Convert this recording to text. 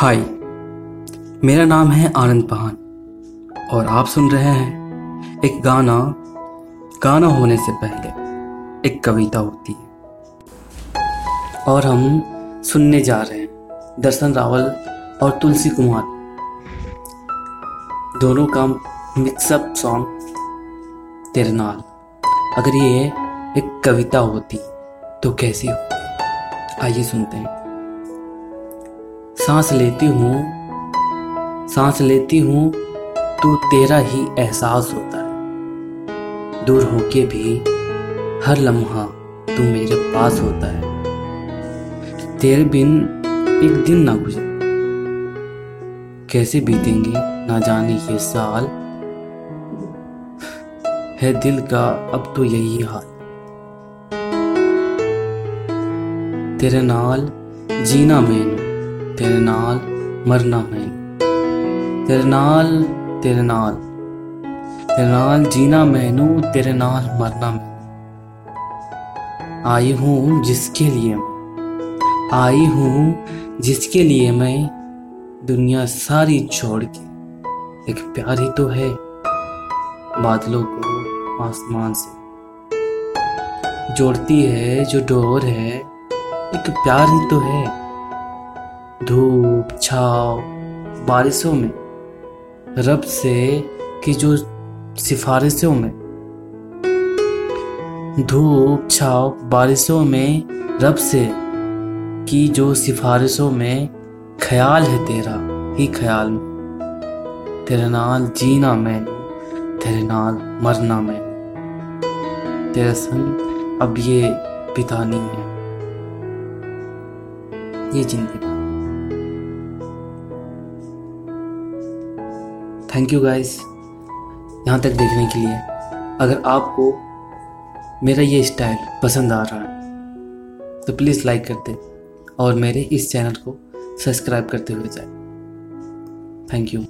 हाय, मेरा नाम है आनंद पहान और आप सुन रहे हैं एक गाना। गाना होने से पहले एक कविता होती है। और हम सुनने जा रहे हैं दर्शन रावल और तुलसी कुमार। दोनों का मिक्सअप सॉन्ग तेरे नाल। अगर ये एक कविता होती तो कैसी होती? आइए सुनते हैं। सांस लेती हूँ, सांस लेती हूँ तो तेरा ही एहसास होता है। दूर होके भी हर लम्हा तू मेरे पास होता है। तेरे बिन एक दिन ना गुजरे। कैसे बीतेंगे ना जाने ये साल। है दिल का अब तो यही हाल। तेरे नाल जीना मैंने। तेरे नाल मरना मैनू। तेरे नाल तेरे नाल। तेरे नाल जीना मैनू, तेरे नाल मरना मैनू। आई हूँ जिसके लिए आई हूँ जिसके लिए मैं दुनिया सारी छोड़ के। एक प्यार ही तो है बादलों को आसमान से। जोड़ती है, जो डोर है, एक प्यार ही तो है। धूप, छाव, बारिशों में, रब से की जो सिफारिशों में। धूप, छाव, बारिशों में, रब से की जो सिफारिशों में, ख्याल है तेरा ही ख्याल में। तेरे नाल जीना मैं, तेरे नाल मरना मैं। तेरे संग अब ये बितानी है। ये ज़िंदगी। थैंक यू गाइस यहाँ तक देखने के लिए। अगर आपको मेरा ये स्टाइल पसंद आ रहा है तो प्लीज़ लाइक कर दें और मेरे इस चैनल को सब्सक्राइब करते हुए जाए। Thank you